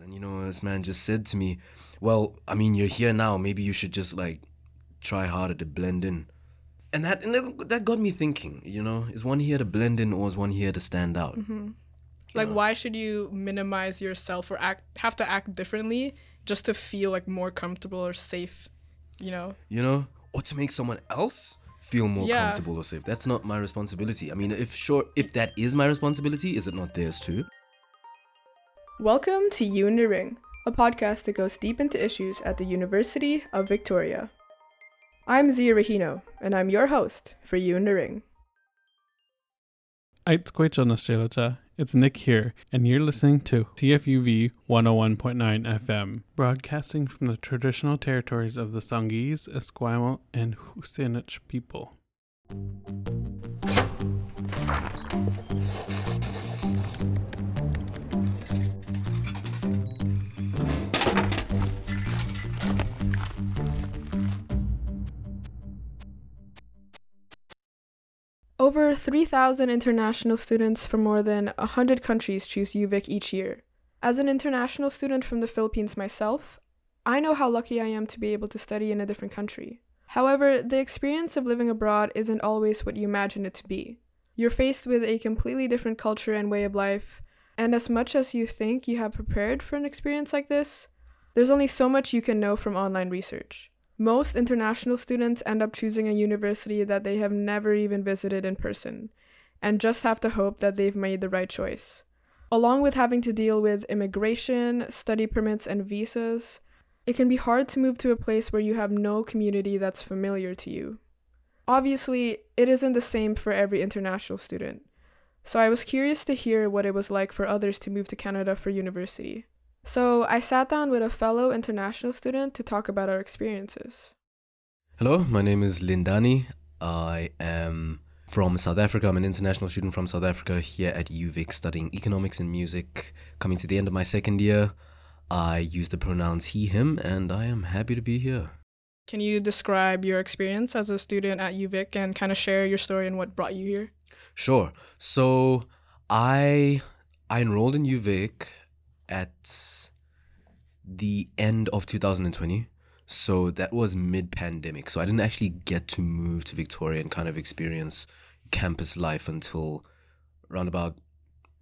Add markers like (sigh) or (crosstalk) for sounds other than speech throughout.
And you know, this man just said to me, "Well, I mean, you're here now. Maybe you should just like try harder to blend in." And that and that, got me thinking. You know, is one here to blend in or is one here to stand out? Mm-hmm. Like, why should you minimize yourself or act have to act differently just to feel like more comfortable or safe? You know? you know, or to make someone else feel more Yeah. comfortable or safe. That's not my responsibility. I mean, if sure, if that is my responsibility, is it not theirs too? Welcome to You in the Ring, a podcast that goes deep into issues at the University of Victoria. I'm Zia Rahino, and I'm your host for You in the Ring. It's. It's Nick here, and you're listening to CFUV 101.9 FM, broadcasting from the traditional territories of the Songhees, Esquimalt, and Husinich people. Over 3,000 international students from more than 100 countries choose UVic each year. As an international student from the Philippines myself, I know how lucky I am to be able to study in a different country. However, the experience of living abroad isn't always what you imagine it to be. You're faced with a completely different culture and way of life, and as much as you think you have prepared for an experience like this, there's only so much you can know from online research. Most international students end up choosing a university that they have never even visited in person, and just have to hope that they've made the right choice. Along with having to deal with immigration, study permits, and visas, it can be hard to move to a place where you have no community that's familiar to you. Obviously, it isn't the same for every international student, so I was curious to hear what it was like for others to move to Canada for university. So I sat down with a fellow international student to talk about our experiences. Hello, my name is Lindani. I am from South Africa. I'm an international student from South Africa here at UVic studying economics and music. Coming to the end of my second year, I use the pronouns he, him, and I am happy to be here. Can you describe your experience as a student at UVic and kind of share your story and what brought you here? Sure. So I I enrolled in UVic at the end of 2020. So that was mid pandemic. So I didn't actually get to move to Victoria and kind of experience campus life until around about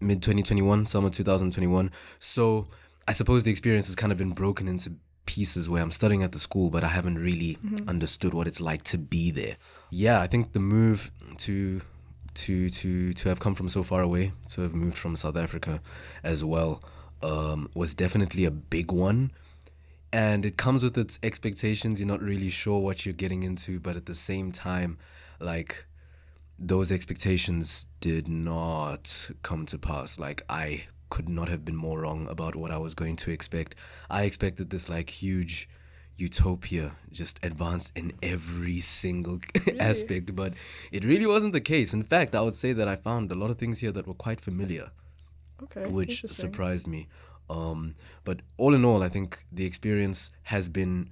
mid 2021, summer 2021. So I suppose the experience has kind of been broken into pieces where I'm studying at the school, but I haven't really mm-hmm. understood what it's like to be there. Yeah, I think the move to to to to have come from so far away, to have moved from South Africa as well, um, was definitely a big one. And it comes with its expectations. You're not really sure what you're getting into, but at the same time, like those expectations did not come to pass. Like I could not have been more wrong about what I was going to expect. I expected this like huge utopia, just advanced in every single (laughs) aspect, but it really wasn't the case. In fact, I would say that I found a lot of things here that were quite familiar Okay. which surprised me. Um, but all in all, I think the experience has been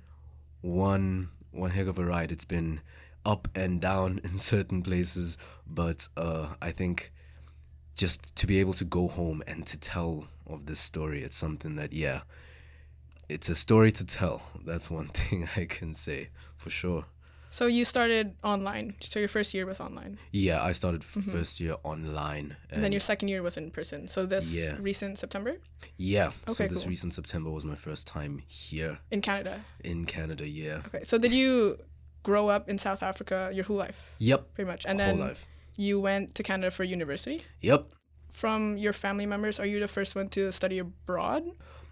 one one heck of a ride. It's been up and down (laughs) in certain places, but uh, I think just to be able to go home and to tell of this story, it's something that yeah, it's a story to tell. That's one (laughs) thing I can say for sure. So you started online. So your first year was online. Yeah, I started f- first year online, Mm-hmm. And then your second year was in person. So this Yeah. recent September yeah. Okay, so this cool. recent September was my first time here in Canada. in Canada. Yeah. Okay. So did you grow up in South Africa your whole life, Yep. pretty much? And whole then life. you went to Canada for university? Yep. From your family members, are you the first one to study abroad?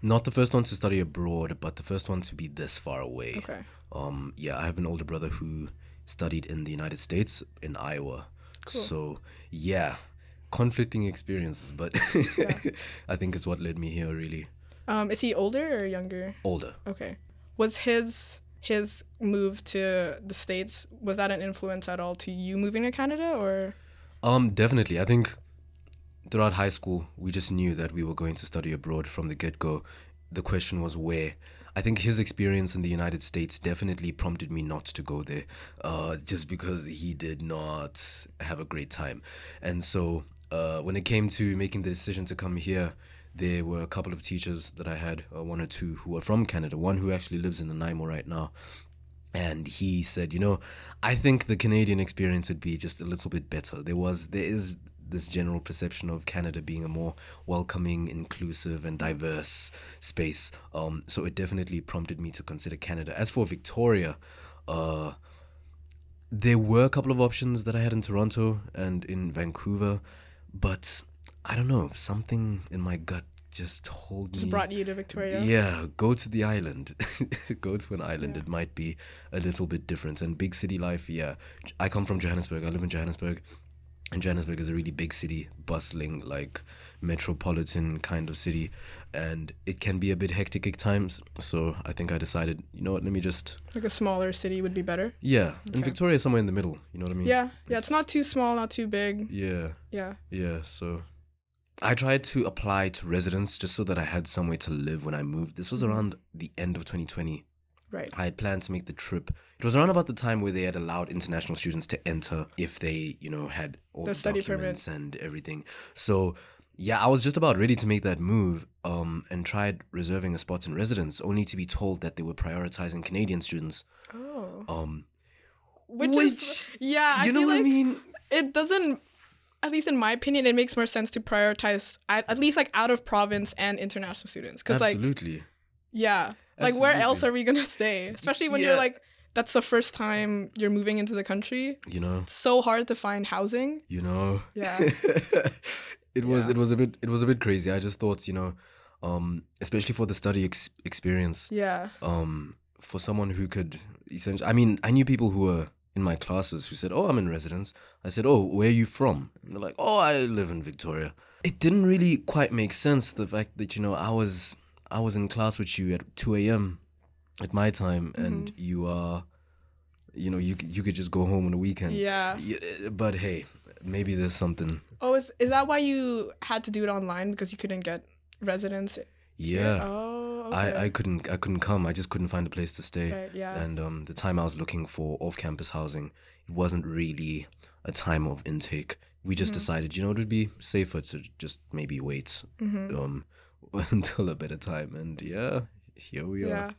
Not the first one to study abroad, but the first one to be this far away. Okay. Um, yeah, I have an older brother who studied in the United States in Iowa. Cool. So yeah, conflicting experiences, but (laughs) I think it's what led me here. Really Um, is he older or younger? older. Okay. Was his his move to the states was that an influence at all to you moving to Canada or Um, definitely. I think throughout high school, we just knew that we were going to study abroad from the get go. The question was where. I think his experience in the United States definitely prompted me not to go there, uh, just because he did not have a great time. And so, uh, when it came to making the decision to come here, there were a couple of teachers that I had, uh, one or two, who were from Canada. One who actually lives in Nanaimo right now. And he said, you know, I think the Canadian experience would be just a little bit better. There was, there is this general perception of Canada being a more welcoming, inclusive, and diverse space. Um, so it definitely prompted me to consider Canada. As for Victoria, uh, there were a couple of options that I had in Toronto and in Vancouver, but I don't know, something in my gut just told me brought you to Victoria. yeah, go to the island. (laughs) go to an island. Yeah. It might be a little bit different. And big city life, yeah. I come from Johannesburg. I live in Johannesburg. And Johannesburg is a really big city, bustling, like metropolitan kind of city. And it can be a bit hectic at times. So I think I decided, you know what, let me just. Like a smaller city would be better. Yeah. And Victoria is somewhere in the middle. You know what I mean? Yeah. Yeah. It's It's- not too small, not too big. Yeah. Yeah. Yeah. So I tried to apply to residence just so that I had somewhere to live when I moved. This was Mhm. around the end of 2020. Right. I had planned to make the trip. It was around about the time where they had allowed international students to enter if they, you know, had all The the, study permit. documents and everything. So, yeah, I was just about ready to make that move um, and tried reserving a spot in residence, only to be told that they were prioritizing Canadian students. Oh. Um, Which, is yeah. I you know feel what like I mean? it doesn't. At least in my opinion, it makes more sense to prioritize at, at least like out of province and international students. Like Absolutely. Yeah, like where else are we gonna stay? Especially when Yeah. you're like that's the first time you're moving into the country. you know, It's so hard to find housing. you know. Yeah. (laughs) it was Yeah. it was a bit it was a bit crazy. I just thought, you know, um, especially for the study ex- experience, Yeah. um, for someone who could essentially, I mean, I knew people who were in my classes who said, "Oh, I'm in residence." I said, "Oh, where are you from?" And they're like, "Oh, I live in Victoria." It didn't really quite make sense the fact that you know I was I was in class with you at two a.m. at my time, and Mm-hmm. you are, you know, you you could just go home on the weekend. Yeah. Yeah, but hey, maybe there's something. Oh, is is that why you had to do it online because you couldn't get residence? Yeah, Oh. Okay. I I couldn't I couldn't come. I just couldn't find a place to stay. Right. Yeah. And um, the time I was looking for off-campus housing, it wasn't really a time of intake. We just Mhm. decided, you know, it would be safer to just maybe wait Mm-hmm. um (laughs) until a better time. And yeah, here we Yeah. are.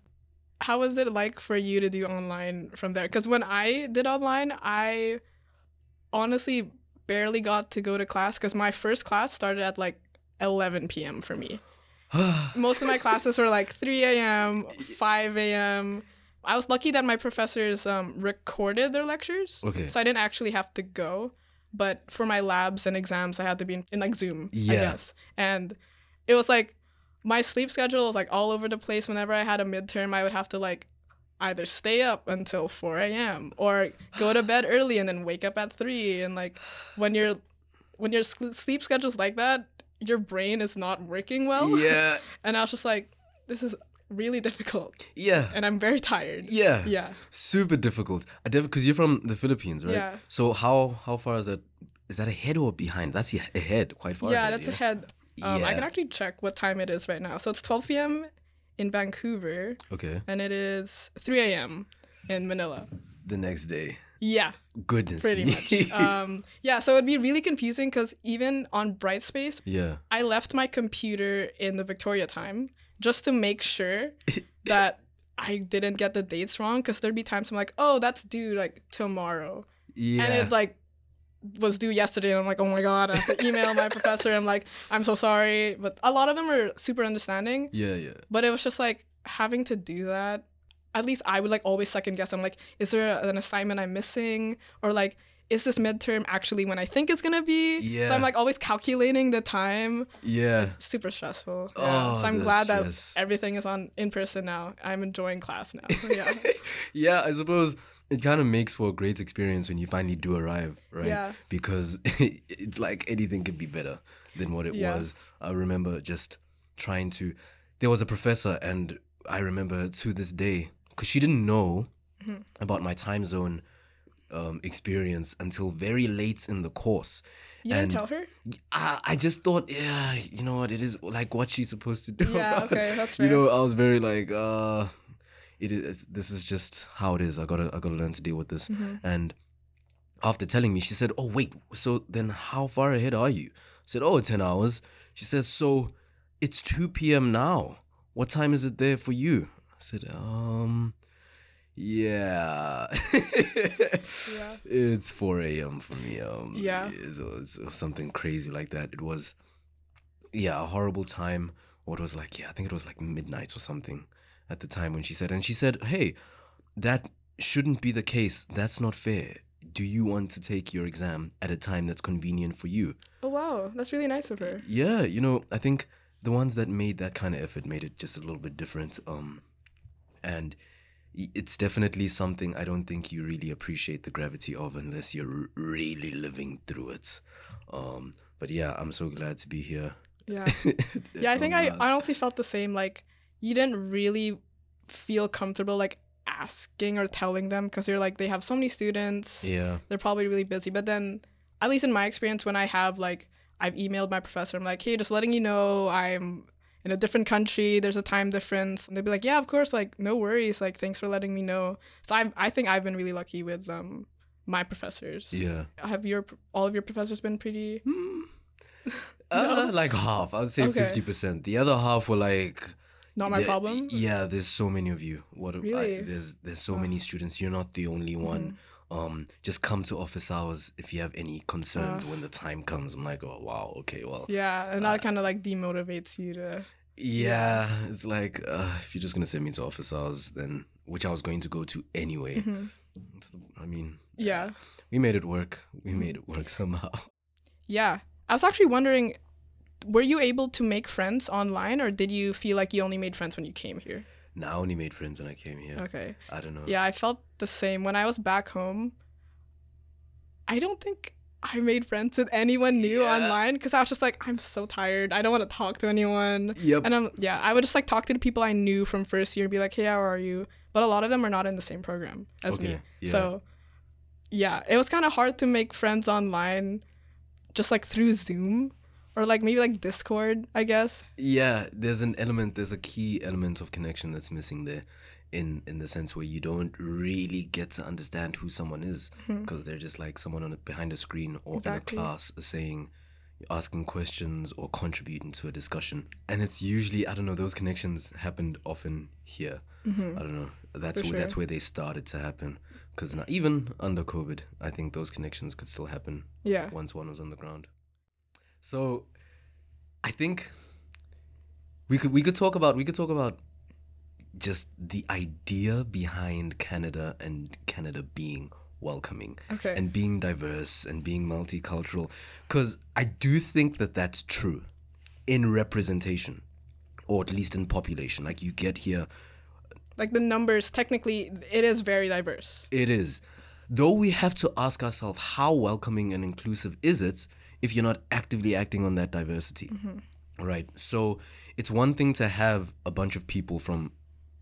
How was it like for you to do online from there? Because when I did online, I honestly barely got to go to class because my first class started at like 11 p.m. for me. (sighs) Most of my classes were like 3 a.m., 5 a.m. I was lucky that my professors um, recorded their lectures. Okay. So I didn't actually have to go. But for my labs and exams, I had to be in, in like Zoom, I Yeah. guess. And it was like my sleep schedule was like all over the place. Whenever I had a midterm, I would have to like either stay up until 4 a.m. or go to bed (sighs) early and then wake up at 3. And like when you're when your sl- sleep schedule's like that, your brain is not working well. (laughs) yeah, And I was just like, this is really difficult. yeah, And I'm very tired. yeah, Yeah. Super difficult. I because you're from the Philippines, right? Yeah. So how how far is that? Is that ahead or behind? That's yeah, ahead, quite far. yeah, ahead, that's ahead. Um, I can actually check what time it is right now. So it's 12 p.m. in Vancouver, Okay. and it is 3 a.m. in Manila. The next day. Yeah, Goodness pretty me. much. (laughs) Um, yeah, so it'd be really confusing because even on Brightspace, yeah. I left my computer in the Victoria time just to make sure (laughs) that I didn't get the dates wrong. Because there'd be times I'm like, oh, that's due like tomorrow. Yeah. and it like was due yesterday and i'm like oh my god i have to email my professor i'm like i'm so sorry but a lot of them are super understanding yeah, yeah. but it was just like having to do that at least i would like always second guess i'm like is there an assignment i'm missing or like is this midterm actually when i think it's gonna be Yeah. so i'm like always calculating the time Yeah. super stressful yeah. Oh, so i'm glad stress. that everything is on in person now i'm enjoying class now (laughs) yeah yeah, I suppose it kind of makes for a great experience when you finally do arrive, right? Yeah. Because (laughs) it's like anything could be better than what it Yeah. was. I remember just trying to. There was a professor, and I remember to this day, because she didn't know Mhm. about my time zone um, experience until very late in the course. you didn't And- tell her I, I just thought, yeah, you know what, it is like what she's supposed to do. yeah okay that's right. (laughs) you know, I was very like, uh, it is. This is just how it is. I gotta, I gotta learn to deal with this. Mhm. And after telling me, she said, "Oh wait, so then how far ahead are you?" I said, "Oh, 10 hours." She says, "So it's 2 p.m. now. What time is it there for you? I said, um, yeah. Yeah. (laughs) It's 4 a.m. for me. Um, Yeah. It was, it was something crazy like that. It was, yeah, a horrible time. What was like, yeah, I think it was like midnight or something at the time when she said, and she said, hey, that shouldn't be the case. That's not fair. Do you want to take your exam at a time that's convenient for you? Oh wow, that's really nice of her. Yeah, you know, I think the ones that made that kind of effort made it just a little bit different. Um, and it's definitely something I don't think you really appreciate the gravity of unless you're r- really living through it. Um, but yeah, I'm so glad to be here. Yeah. (laughs) Yeah, I think I honestly felt the same. Like, you didn't really feel comfortable, like, asking or telling them because you're like, they have so many students. Yeah, They're probably really busy. But then, at least in my experience, when I have, like, I've emailed my professor, I'm like, hey, just letting you know I'm in a different country. There's a time difference. And they'd be like, yeah, of course. Like, no worries. Like, thanks for letting me know. So I, I think I've been really lucky with um my professors. yeah. Have your all of your professors been pretty? Hmm. (laughs) Uh, like half. I would say Okay. fifty percent. The other half were like Not my there- problem. Yeah, there's so many of you. What a- I- Really? there's there's so Wow. many students. You're not the only one. Um, just come to office hours if you have any concerns Uh. when the time comes. I'm like, oh wow, okay, well, Yeah, and that kind of like demotivates you to. yeah. It's like uh, if you're just gonna send me to office hours, then which I was going to go to anyway. Mhm. I mean, Yeah, we made it work. We made it work somehow. yeah. I was actually wondering, were you able to make friends online, or did you feel like you only made friends when you came here? No, I only made friends when I came here. Okay. I don't know. Yeah, I felt the same when I was back home. I don't think I made friends with anyone new Yeah. online because I was just like, I'm so tired. I don't want to talk to anyone. Yep. And I'm yeah, I would just like talk to the people I knew from first year and be like, hey, how are you? But a lot of them are not in the same program as me. Yeah. So yeah, it was kind of hard to make friends online, just like through Zoom or like maybe like Discord, I guess. Yeah, there's an element, there's a key element of connection that's missing there, in in the sense where you don't really get to understand who someone is mm-hmm. because they're just like someone on a, behind a screen or Exactly. in a class saying, asking questions or contributing to a discussion, and it's usually I don't know those connections happened often here. Mm-hmm. I don't know. That's where, that's where they started to happen. Because even under COVID, I think those connections could still happen Yeah. once one was on the ground. So I think we could we could talk about we could talk about just the idea behind Canada and Canada being welcoming Okay. and being diverse and being multicultural cuz I do think that that's true in representation or at least in population like you get here like the numbers, technically, it is very diverse. It is. Though we have to ask ourselves how welcoming and inclusive is it if you're not actively acting on that diversity? Mm-hmm. Right. So it's one thing to have a bunch of people from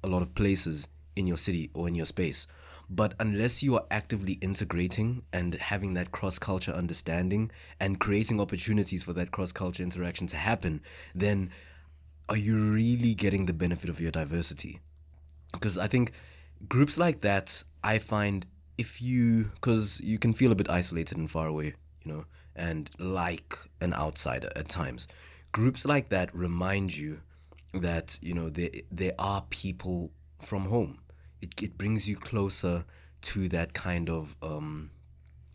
a lot of places in your city or in your space. But unless you are actively integrating and having that cross culture understanding and creating opportunities for that cross culture interaction to happen, then are you really getting the benefit of your diversity? because I think groups like that, I find if you, because you can feel a bit isolated and far away, you know, and like an outsider at times. Groups like that remind you that you know there there are people from home. It it brings you closer to that kind of um,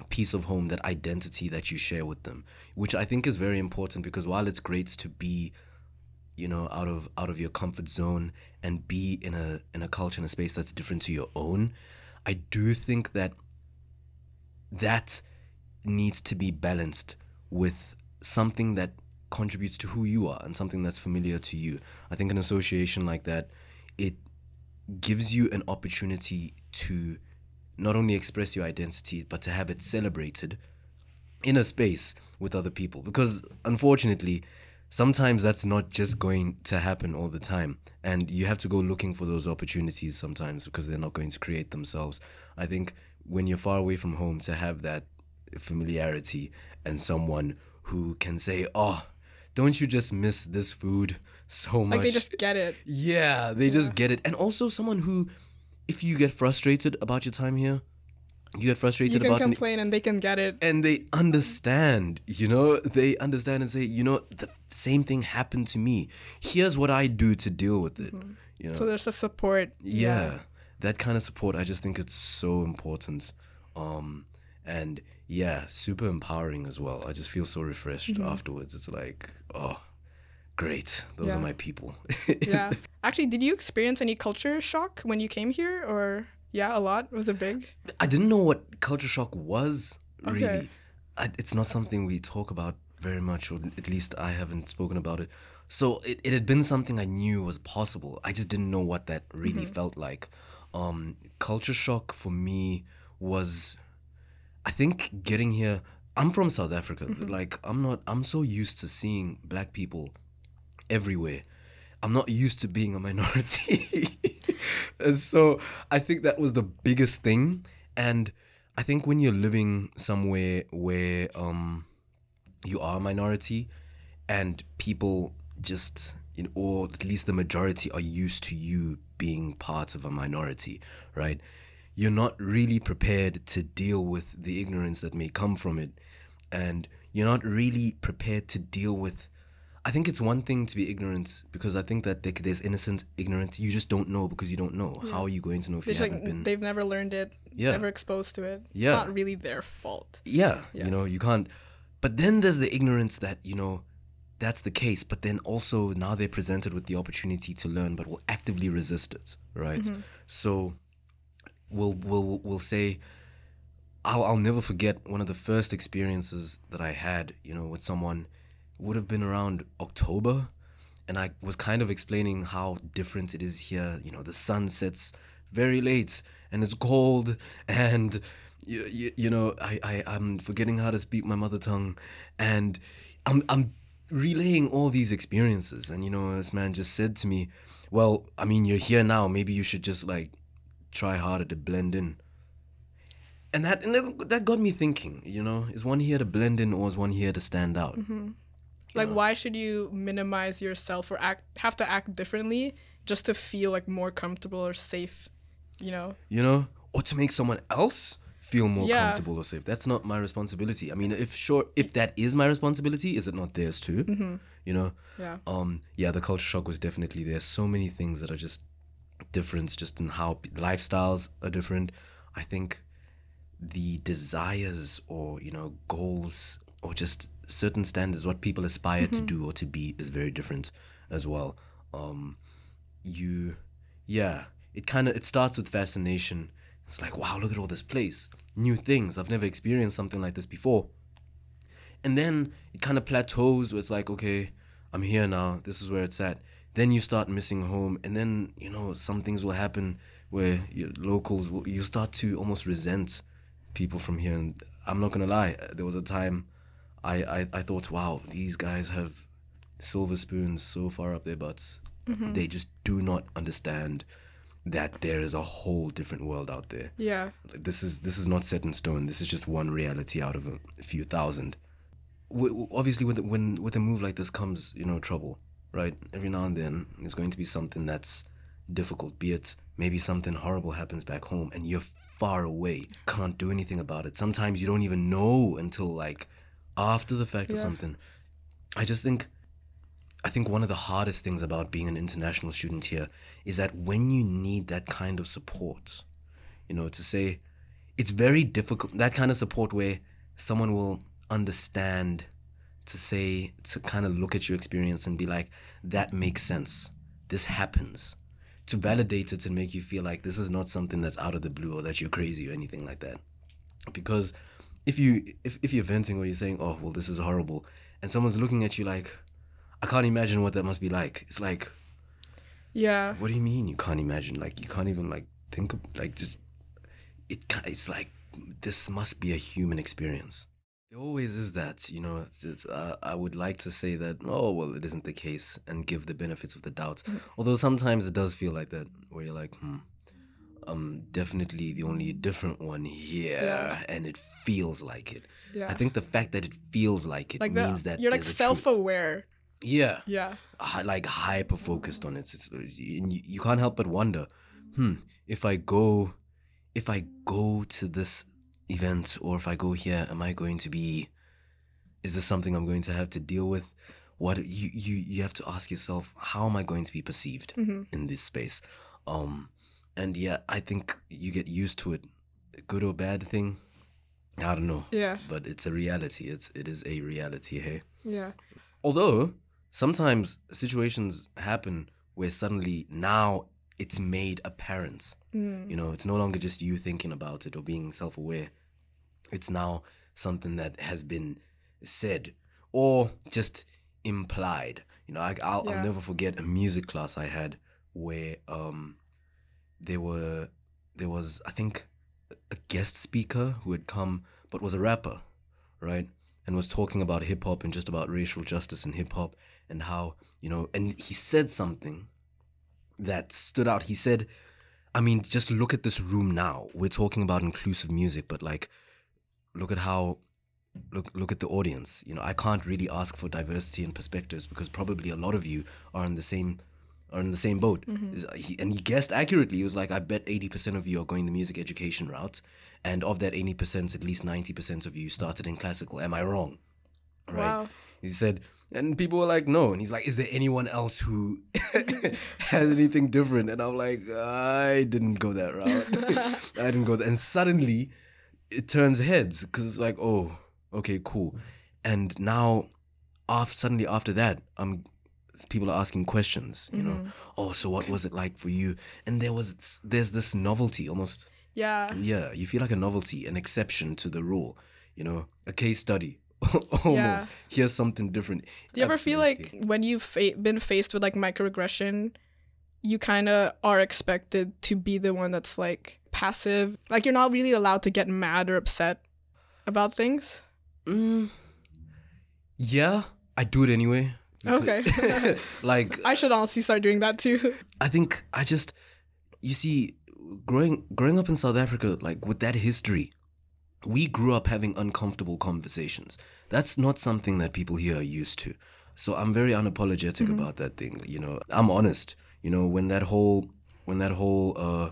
piece of home, that identity that you share with them, which I think is very important because while it's great to be you know out of out of your comfort zone and be in a in a culture and a space that's different to your own i do think that that needs to be balanced with something that contributes to who you are and something that's familiar to you. I think an association like that it gives you an opportunity to not only express your identity but to have it celebrated in a space with other people. Because unfortunately sometimes that's not just going to happen all the time. And you have to go looking for those opportunities sometimes because they're not going to create themselves. I think when you're far away from home to have that familiarity and someone who can say oh don't you just miss this food so much Like they just get it. yeah they just get it. And also someone who if you get frustrated about your time here you get frustrated you can about complain and they can get it. and they understand you know? They understand and say you know the same thing happened to me. Here's what i do to deal with it you know? So there's a support. yeah, that kind of support i just think it's so important. Um and yeah super empowering as well i just feel so refreshed afterwards it's like oh great those Yeah. are my people (laughs) Yeah. Actually, did you experience any culture shock when you came here, or yeah, a lot? Was it big? I didn't know what culture shock was really. Okay. I, it's not something we talk about very much, or at least I haven't spoken about it. So it, it had been something I knew was possible. I just didn't know what that really felt like. Um, culture shock for me was, I think, getting here. I'm from South Africa. Like I'm not. I'm so used to seeing black people everywhere. I'm not used to being a minority. (laughs) and so I think that was the biggest thing. And I think when you're living somewhere where um you are a minority and people just you know, or at least the majority are used to you being part of a minority, right? You're not really prepared to deal with the ignorance that may come from it. And you're not really prepared to deal with I think it's one thing to be ignorant because I think that there's innocent ignorance. You just don't know because you don't know. How are you going to know if It's you like haven't been? they've never learned it, Yeah. never exposed to it. Yeah. It's not really their fault. Yeah, Yeah. you know, you can't. But then there's the ignorance that, you know, that's the case. But then also now they're presented with the opportunity to learn, but will actively resist it, right? Mm-hmm. So we'll, we'll, we'll say, I'll, I'll never forget one of the first experiences that I had, you know, with someone would have been around October. And I was kind of explaining how different it is here. You know, the sun sets very late and it's cold (laughs) and you, you, you know I, I i'm forgetting how to speak my mother tongue and i'm i'm relaying all these experiences and you know this man just said to me well i mean you're here now maybe you should just like try harder to blend in and that and that, got me thinking you know is one here to blend in or is one here to stand out Like, why should you minimize yourself or act have to act differently just to feel like more comfortable or safe? You know? you know, or to make someone else feel more Yeah. comfortable or safe. That's not my responsibility. I mean, if sure, if that is my responsibility, is it not theirs too? You know, Yeah. um, yeah, the culture shock was definitely there. So many things that are just different, just in how lifestyles are different. I think the desires or you know goals or just certain standards, what people aspire to do or to be, is very different as well. Um, you yeah it kind of it starts with fascination. It's like wow look at all this place new things. I've never experienced something like this before. And then it kind of plateaus where it's like okay i'm here now. This is where it's at then you start missing home and then you know some things will happen where your locals will you start to almost resent people from here. And i'm not gonna lie uh, there was a time i i, I thought wow these guys have silver spoons so far up their butts. Mm-hmm. They just do not understand that there is a whole different world out there. Yeah. this is this is not set in stone. This is just one reality out of a, few thousand. Obviously with when with a move like this comes you know trouble right? Every now and then there's going to be something that's difficult be it maybe something horrible happens back home and you're far away can't do anything about it. Sometimes you don't even know until like after the fact or something. I just think I think one of the hardest things about being an international student here is that when you need that kind of support, you know, to say it's very difficult, that kind of support where someone will understand to say, to kind of look at your experience and be like, that makes sense. This happens. To validate it and make you feel like this is not something that's out of the blue or that you're crazy or anything like that. Because if you if, if you're venting or you're saying, Oh, well, this is horrible, and someone's looking at you like, I can't imagine what that must be like. It's like, Yeah. what do you mean you can't imagine? Like you can't even like think of like just it. It's like this must be a human experience. There always is that, you know. It's, it's uh, I would like to say that oh well, it isn't the case and give the benefits of the doubt. Although sometimes it does feel like that, where you're like, hmm, I'm definitely the only different one here, Yeah. and it feels like it. Yeah. I think the fact that it feels like it like means the, that you're like there's a truth. self-aware. Yeah Yeah. hi- like hyper focused on it. It's, it's and you, you can't help but wonder, hmm, if I go, if I go to this event or if I go here, am I going to be is this something I'm going to have to deal with? What you you you have to ask yourself, how am I going to be perceived hmm in this space? Um and yeah, I think you get used to it. Good or bad thing, I don't know. Yeah. But it's a reality. It's it is a reality, hey. Yeah. Although sometimes situations happen where suddenly now it's made apparent. Mm. You know, it's no longer just you thinking about it or being self aware. It's now something that has been said or just implied. You know, I, I'll, Yeah. I'll never forget a music class I had where um there were there was I think a guest speaker who had come but was a rapper, right? And was talking about hip hop and just about racial justice and hip hop and how, you know, and he said something that stood out. He said, I mean, just look at this room now. We're talking about inclusive music, but like, look at how, look look at the audience. You know, I can't really ask for diversity and perspectives because probably a lot of you are in the same, are in the same boat. Mm-hmm. Is- uh, He, and he guessed accurately. He was like, I bet eighty percent of you are going the music education route, and of that eighty percent, at least ninety percent of you started in classical. Am I wrong? Wow. He said, and people were like, no. And he's like, is there anyone else who (laughs) has anything different? And I'm like, I didn't go that route. (laughs) (laughs) I didn't go that. And suddenly it turns heads because it's like, oh, okay, cool. And now, off suddenly after that, I'm people are asking questions. You know, mm-hmm. oh, so what was it like for you? And there was there's this novelty almost. Yeah. Yeah, you feel like a novelty, an exception to the rule. You know, a case study. (laughs) Almost. Yeah. Here's something different. Do you ever feel like when you've fa- been faced with like microaggression, you kind of are expected to be the one that's like passive? Like you're not really allowed to get mad or upset about things? Mm, yeah, I do it anyway. Okay. (laughs) like (laughs) I should honestly start doing that too. (laughs) I think I just you see growing growing up in South Africa like with that history we grew up having uncomfortable conversations. That's not something that people here are used to. So I'm very unapologetic about that thing, you know. I'm honest. You know, when that whole when that whole uh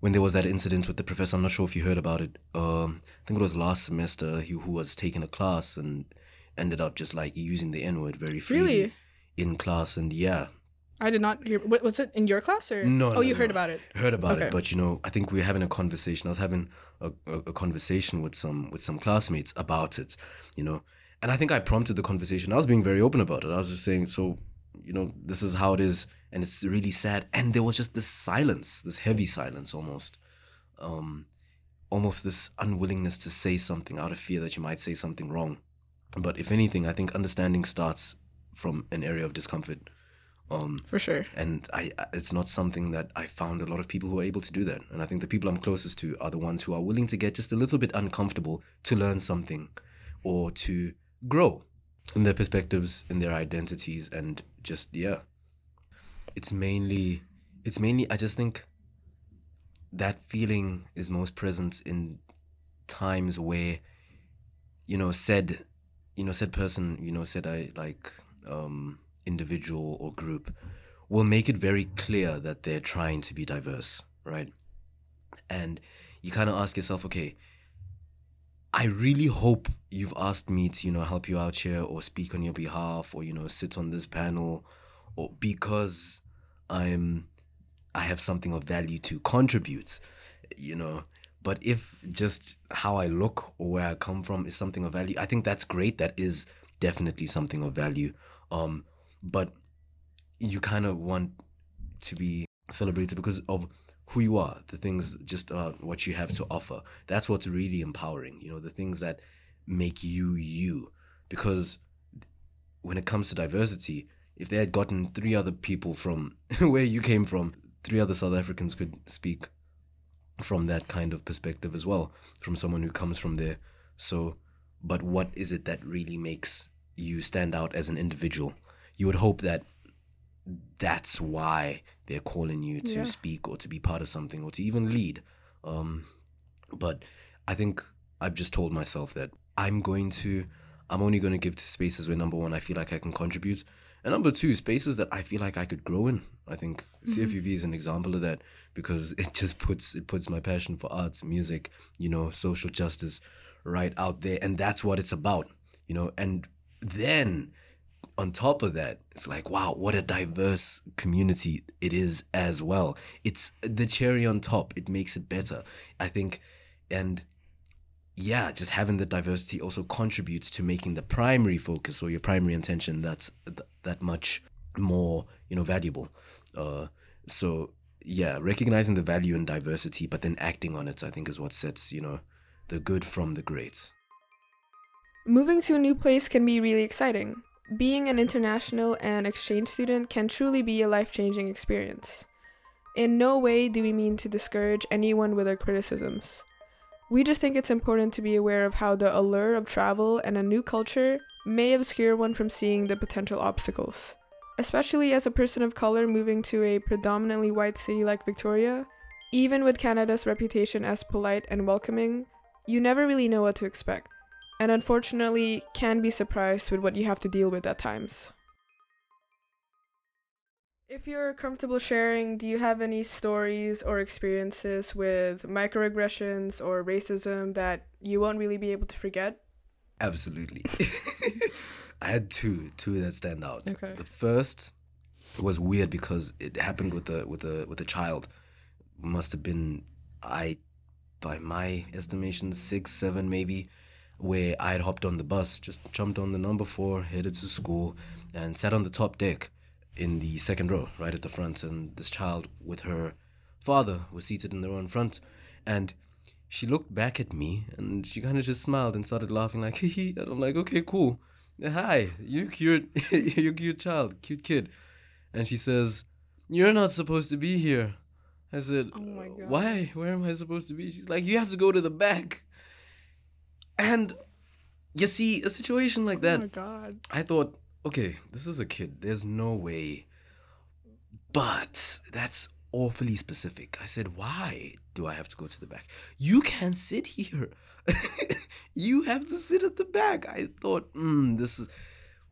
when there was that incident with the professor, I'm not sure if you heard about it. Um I think it was last semester he, who was taking a class and ended up just like using the N-word very freely Really? in class and yeah, I did not hear. What, was it in your class or? No, Oh, no, you heard about it. heard about Okay. it but you know i think we were having a conversation i was having a, a, a conversation with some with some classmates about it you know and i think i prompted the conversation i was being very open about it i was just saying so you know this is how it is and it's really sad and there was just this silence this heavy silence almost um almost this unwillingness to say something out of fear that you might say something wrong but if anything i think understanding starts from an area of discomfort um For sure. and I it's not something that I found a lot of people who are able to do that. And I think the people I'm closest to are the ones who are willing to get just a little bit uncomfortable to learn something or to grow in their perspectives, in their identities, and just yeah. It's mainly it's mainly I just think that feeling is most present in times where you know said you know said person you know said i like um individual or group will make it very clear that they're trying to be diverse right? And you kind of ask yourself okay i really hope you've asked me to you know help you out here or speak on your behalf or you know sit on this panel because i'm i have something of value to contribute you know? But if just how i look or where i come from is something of value i think that's great. That is definitely something of value. Um but you kind of want to be celebrated because of who you are the things just about what you have to offer. That's what's really empowering you know the things that make you you. Because when it comes to diversity if they had gotten three other people from (laughs) where you came from three other south africans could speak from that kind of perspective as well from someone who comes from there. So but what is it that really makes you stand out as an individual? You would hope that that's why they're calling you to Yeah. speak or to be part of something or to even lead. Um but i think i've just told myself that i'm going to i'm only going to give to spaces where number one i feel like i can contribute And number two, spaces that I feel like I could grow in. I think Mhm. CFUV is an example of that because (laughs) it just puts it puts my passion for arts, music, you know, social justice right out there. And that's what it's about. You know, and then on top of that, it's like, wow, what a diverse community it is as well. It's the cherry on top. It makes it better. I think and yeah, just having the diversity also contributes to making the primary focus or your primary intention that's th- that much more, you know, valuable. Uh, so yeah, recognizing the value in diversity, but then acting on it, I think, is what sets you know the good from the great. Moving to a new place can be really exciting. Being an international and exchange student can truly be a life changing experience. In no way do we mean to discourage anyone with our criticisms. We just think it's important to be aware of how the allure of travel and a new culture may obscure one from seeing the potential obstacles. Especially as a person of color moving to a predominantly white city like Victoria, even with Canada's reputation as polite and welcoming, you never really know what to expect and unfortunately can be surprised with what you have to deal with at times. If you're comfortable sharing, do you have any stories or experiences with microaggressions or racism that you won't really be able to forget? Absolutely. (laughs) I had two, two that stand out. Okay. The first was weird because it happened with a with a with a child. Must have been I by my estimation six, seven maybe, where I had hopped on the bus, just jumped on the number four, headed to school, and sat on the top deck in the second row, right at the front, and this child with her father was seated in the row in front, and she looked back at me and she kind of just smiled and started laughing like (laughs) hee hee and I'm like okay cool. Hi you cute (laughs) you cute child cute kid. And she says you're not supposed to be here. I said Oh my God. why where am I supposed to be? She's like you have to go to the back. And you see a situation like oh that Oh my god. I thought, okay, this is a kid. There's no way. But that's awfully specific. I said, why do I have to go to the back? You can sit here. (laughs) you have to sit at the back. I thought, hmm, this is.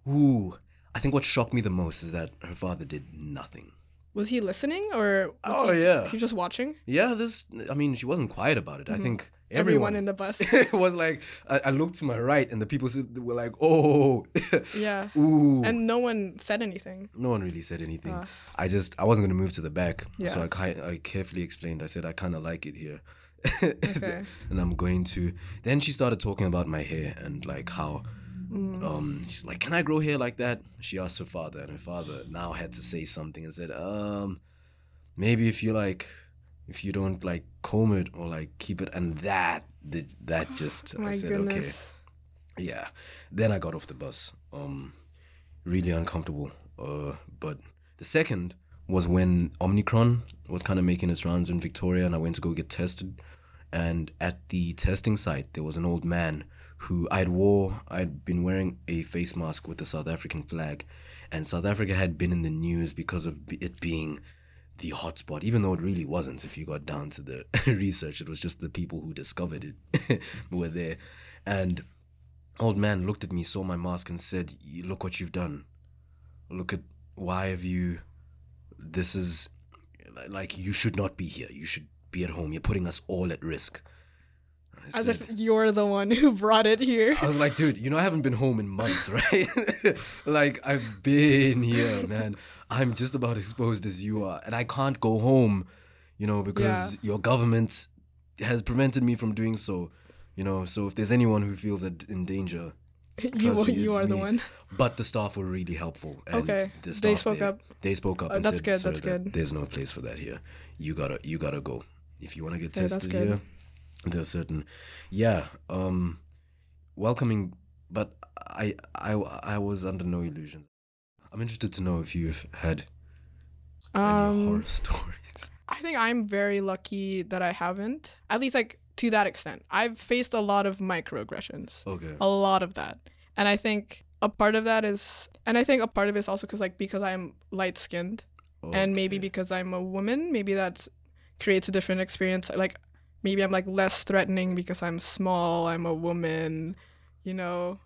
Ooh. I think what shocked me the most is that her father did nothing. Was he listening or was Oh, he, yeah. he just watching? Yeah, this. I mean, she wasn't quiet about it. I think Everyone everyone, in the (laughs) bus. it was like I, I looked to my right, and the people were like, "Oh, (laughs) yeah. ooh." And no one said anything. No one really said anything. Ah. I just I wasn't gonna move to the back, yeah. so I I carefully explained. I said I kind of like it here, (laughs) Okay. and I'm going to. Then she started talking about my hair and like how, Mm. um, she's like, "Can I grow hair like that?" She asked her father, and her father now had to say something and said, "Um, maybe if you like, if you don't like comb it or like keep it," and that that that (sighs) just Oh I said, goodness. "Okay." yeah then i got off the bus um really uncomfortable uh but the second was when omicron was kind of making its rounds in victoria and i went to go get tested and at the testing site there was an old man who i'd wore i'd been wearing a face mask with the south african flag and south africa had been in the news because of it being the hotspot, even though it really wasn't. If you got down to the (laughs) research, it was just the people who discovered it (laughs) were there. And old man looked at me, saw my mask, and said, "Look what you've done. Look at why have you? This is like you should not be here. You should be at home. You're putting us all at risk." As said- if you're the one who brought it here. I was like, dude, you know, I haven't been home in months, (laughs) right? like, I've been here, (laughs) man. I'm just about exposed as you are. And I can't go home, you know, because your government has prevented me from doing so, you know. So if there's anyone who feels that in danger, (laughs) you me, you are the one. but the staff were really helpful. And Okay. the They spoke there- up. They spoke up oh, and that's said, good, that's good. There's no place for that here. You gotta, you gotta go. If you want to get that's tested here, there's certain, yeah, um, welcoming. But I, I, I was under no illusions. I'm interested to know if you've had any Um, horror (laughs) stories. I think I'm very lucky that I haven't. At least like to that extent. I've faced a lot of microaggressions. Okay. A lot of that. And I think a part of that is and I think a part of it is also cuz like because I'm light skinned and maybe because I'm a woman, maybe that creates a different experience. Like maybe I'm like less threatening because I'm small, I'm a woman, you know.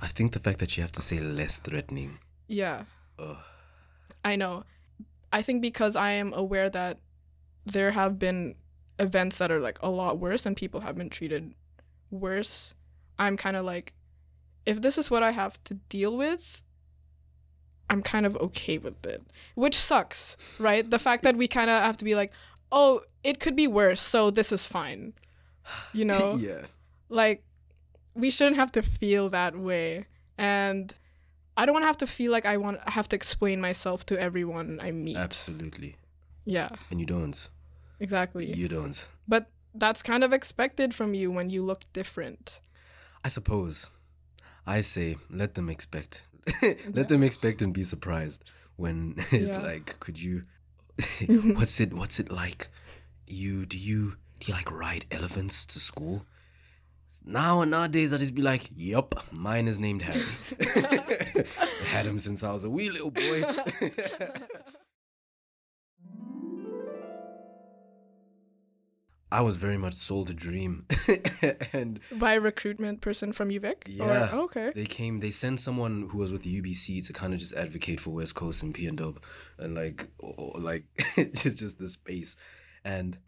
I think the fact that you have to say less threatening Yeah. Ugh. I know. I think because I am aware that there have been events that are like a lot worse and people have been treated worse, I'm kind of like, if this is what I have to deal with, I'm kind of okay with it. Which sucks, right? The fact that we kind of have to be like, oh, it could be worse, so this is fine. You (laughs) know? yeah. like we shouldn't have to feel that way and i don't want to have to feel like i want have to explain myself to everyone i meet Absolutely. yeah And you don't. exactly You don't. but that's kind of expected from you when you look different I suppose. I say let them expect. (laughs) Yeah. let them expect and be surprised when (laughs) it's Yeah. like, could you? Mm-hmm. (laughs) what's it? What's it like? You do you do you like ride elephants to school? Now and nowadays I just be like, yup, mine is named Harry. (laughs) (laughs) Had him since I was a wee little boy. I was very much sold a dream, (laughs) and by a recruitment person from uvic Yeah. or, okay. They came they sent someone who was with the UBC to kind of just advocate for West Coast and P and Dub and like or, (laughs) like (laughs) just just the space. And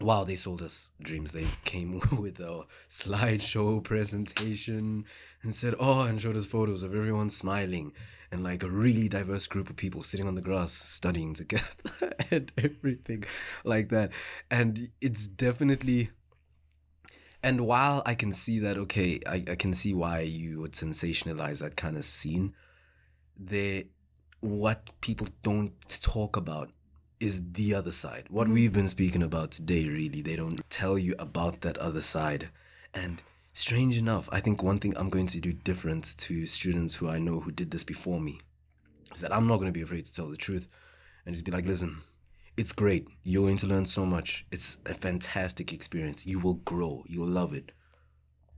wow they sold us dreams they came (laughs) with a slideshow presentation and said oh and showed us photos of everyone smiling and like a really diverse group of people sitting on the grass studying (laughs) together and everything like that. And it's definitely and while I can see that, okay, I, I can see why you would sensationalize that kind of scene, there, what people don't talk about is the other side. What we've been speaking about today, really, they don't tell you about that other side. And strange enough, I think one thing I'm going to do different to students who I know who did this before me is that I'm not going to be afraid to tell the truth and just be like, listen, it's great. You're going to learn so much. It's a fantastic experience. You will grow. You'll love it.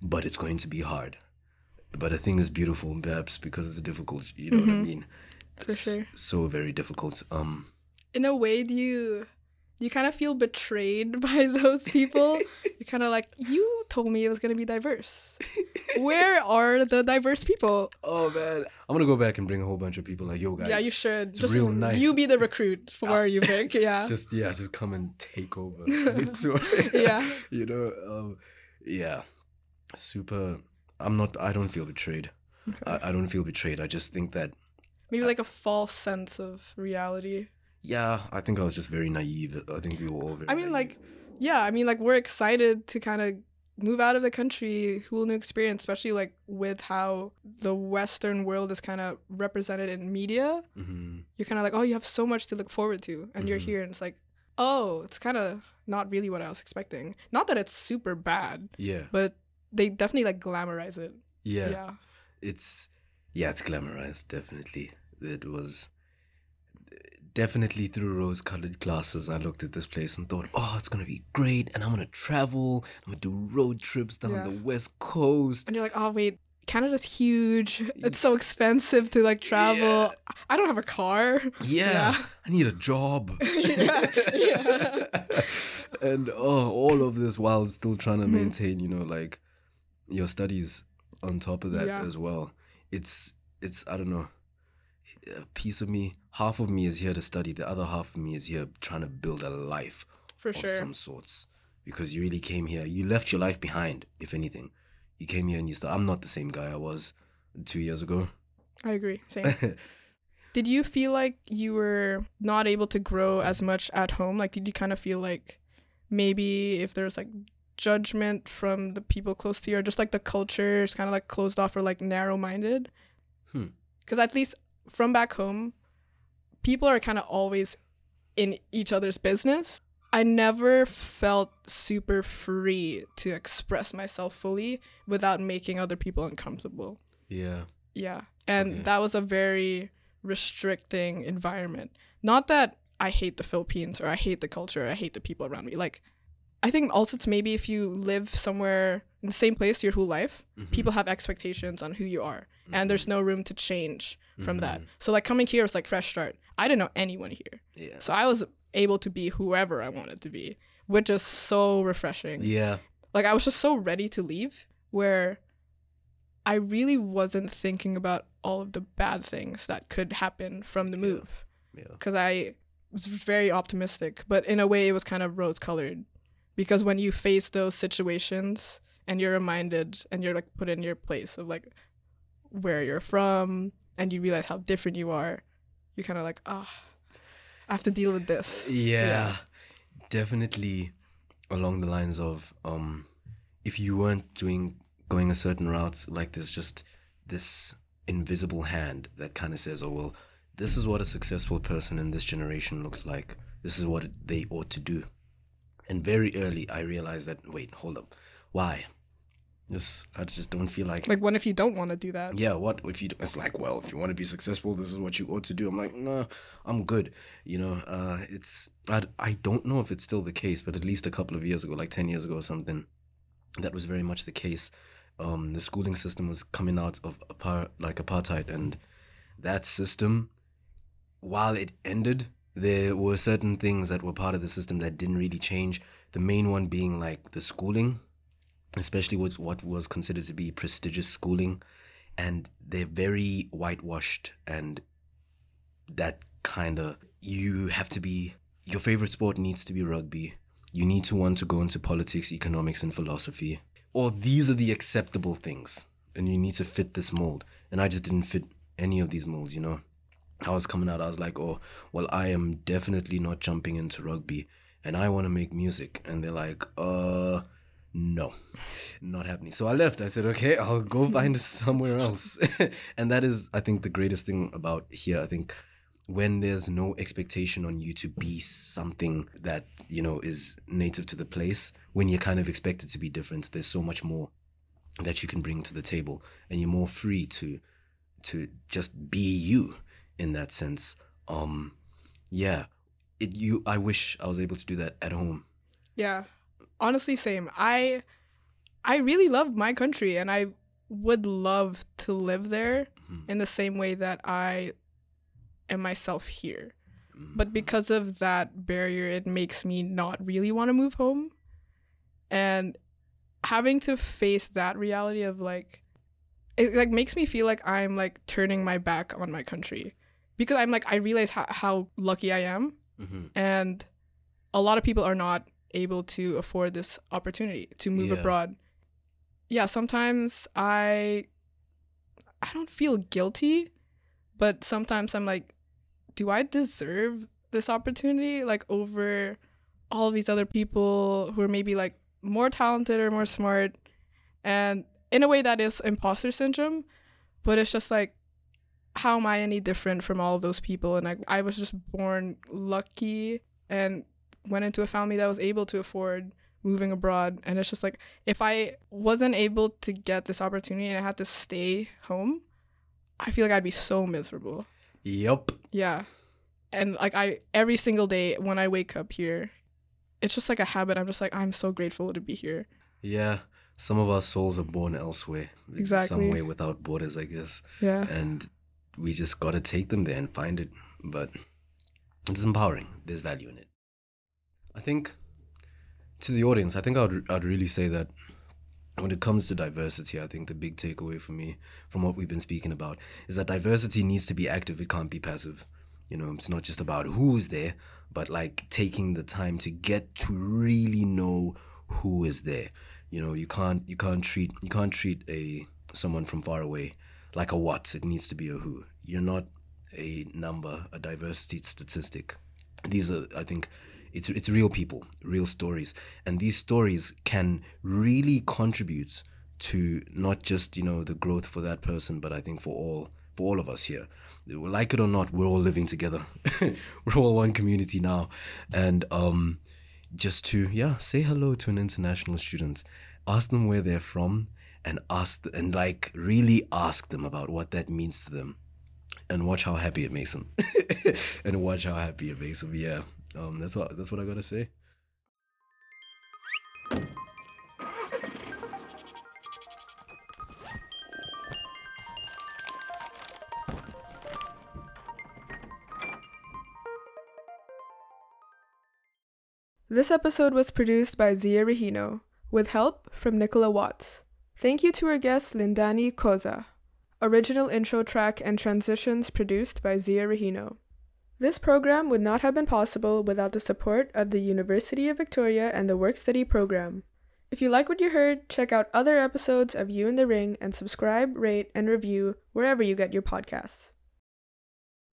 But it's going to be hard. But a thing is beautiful, perhaps because it's difficult. You know what I Mhm. mean? For It's sure. So very difficult. Um, in a way do you you kind of feel betrayed (laughs) by those people you're kind of like you told me it was going to be diverse where are the diverse people oh man, I'm gonna go back and bring a whole bunch of people. Like, yo, guys, yeah you should it's just real nice. you be the recruit for UVic. (laughs) yeah just yeah, just come and take over (laughs) Victoria. Yeah. you know, um, yeah, super. I'm not. I don't feel betrayed. Okay. I, I don't feel betrayed. I just think that maybe like a false sense of reality yeah, I think I was just very naive. I think we were all very. i mean like yeah i mean like we're excited to kind of move out of the country cool new experience especially like with how the western world is kind of represented in media Mhm. you're kind of like, oh, you have so much to look forward to, and you're Mhm. here, and it's like, oh, it's kind of not really what I was expecting. Not that it's super bad, Yeah, but they definitely like glamorize it. yeah, Yeah, It's yeah, it's glamorized. Definitely, it was. Definitely through rose-colored glasses, I looked at this place and thought, "Oh, it's gonna be great, and I'm gonna travel. I'm gonna do road trips down Yeah. the west coast." and you're like, oh wait, Canada's huge. It's so expensive to like travel. I don't have a car. Yeah, I need a job. (laughs) Yeah, yeah. and oh, all of this while still trying to Mhm. maintain, you know, like your studies on top of that Yeah. as well. It's it's I don't know. A piece of me, half of me is here to study. The other half of me is here trying to build a life For of sure. some sorts. Because you really came here. You left your life behind, if anything. You came here and you start. I'm not the same guy I was two years ago. I agree. Same. (laughs) Did you feel like you were not able to grow as much at home? Like, did you kind of feel like maybe if there's like judgment from the people close to you, or just like the culture is kind of like closed off or like narrow minded? Hmm. Because at least from back home, people are kind of always in each other's business. I never felt super free to express myself fully without making other people uncomfortable. yeah. Yeah. And Okay. that was a very restricting environment. Not that I hate the Philippines or I hate the culture, or I hate the people around me. Like, I think also it's maybe if you live somewhere in the same place your whole life, Mhm. people have expectations on who you are, and there's no room to change from that. Mhm. So, like, coming here was like fresh start. I didn't know anyone here. Yeah. So, I was able to be whoever I wanted to be, which is so refreshing Yeah. like I was just so ready to leave where I really wasn't thinking about all of the bad things that could happen from the move Yeah. because I was very optimistic, but in a way, it was kind of rose colored because when you face those situations and you're reminded and you're like put in your place of like where you're from and you realize how different you are, you're kind of like, ah, I have to deal with this. Yeah, definitely along the lines of um if you weren't doing going a certain route like there's just this invisible hand that kind of says oh well this is what a successful person in this generation looks like. This is what they ought to do. And very early i realized that wait hold up. Why this i just don't feel like Like, what if you don't want to do that? yeah what if you it's like well if you want to be successful this is what you ought to do. I'm like no i'm good you know uh it's I, I don't know if it's still the case but at least a couple of years ago like 10 years ago or something that was very much the case. Um the schooling system was coming out of apart like apartheid and that system while it ended there were certain things that were part of the system that didn't really change. The main one being like the schooling especially with what was considered to be prestigious schooling and they're very whitewashed and that kind of you have to be your favorite sport needs to be rugby. You need to want to go into politics economics and philosophy. Or these are the acceptable things and you need to fit this mold. And i just didn't fit any of these molds you know? I was coming out i was like oh well i am definitely not jumping into rugby and i want to make music. And they're like uh no not happening. So i left. I said okay i'll go find (laughs) somewhere else. (laughs) And that is i think the greatest thing about here. I think when there's no expectation on you to be something that you know is native to the place when you're kind of expected to be different there's so much more that you can bring to the table and you're more free to to just be you in that sense. Um yeah it you i wish i was able to do that at home. Yeah. Honestly, same. I I really love my country and I would love to live there Mhm. in the same way that I am myself here. Mm. But because of that barrier, it makes me not really want to move home. And having to face that reality of like it like makes me feel like I'm like turning my back on my country. Because I'm like I realize how, how lucky I am Mhm. and a lot of people are not able to afford this opportunity to move Yeah. abroad. Yeah, sometimes I I don't feel guilty, but sometimes I'm like do I deserve this opportunity like over all these other people who are maybe like more talented or more smart and in a way that is imposter syndrome, but it's just like how am I any different from all of those people? And like I was just born lucky and went into a family that was able to afford moving abroad. And it's just like if I wasn't able to get this opportunity and I had to stay home, I feel like I'd be so miserable. yep Yeah. And like I every single day when I wake up here, it's just like a habit. I'm just like I'm so grateful to be here. yeah some of our souls are born elsewhere Exactly. somewhere without borders i guess Yeah. and we just got to take them there and find it but it's empowering there's value in it i think to the audience i think i'd, I'd really say that when it comes to diversity i think the big takeaway for me from what we've been speaking about is that diversity needs to be active. It can't be passive. You know it's not just about who's there but like taking the time to get to really know who is there. You know you can't you can't treat you can't treat a someone from far away like a what. It needs to be a who. You're not a number a diversity statistic. These are i think it's it's real people real stories. And these stories can really contribute to not just you know the growth for that person but i think for all for all of us here. Like it or not we're all living together. (laughs) We're all one community now. And um just to yeah say hello to an international student. Ask them where they're from and ask th- and like really ask them about what that means to them. And watch how happy it makes them. (laughs) And watch how happy it makes them yeah um that's what that's what i gotta say This episode was produced by Zia Rahino with help from Nicola Watts. Thank you to our guest Lindani Koza. Original intro track and transitions produced by Zia Rahino. This program would not have been possible without the support of the University of Victoria and the Work Study program. If you like what you heard, check out other episodes of You in the Ring and subscribe, rate, and review wherever you get your podcasts.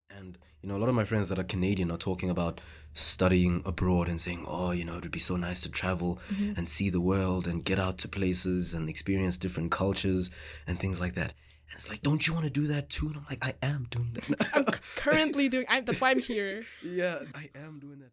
And you know, a lot of my friends that are Canadian are talking about studying abroad and saying, "Oh, you know, it would be so nice to travel mm-hmm. and see the world and get out to places and experience different cultures and things like that." And it's like, "Don't you want to do that too?" And I'm like, "I am doing that." I'm currently doing. I, that's why I'm here. (laughs) yeah, I am doing that.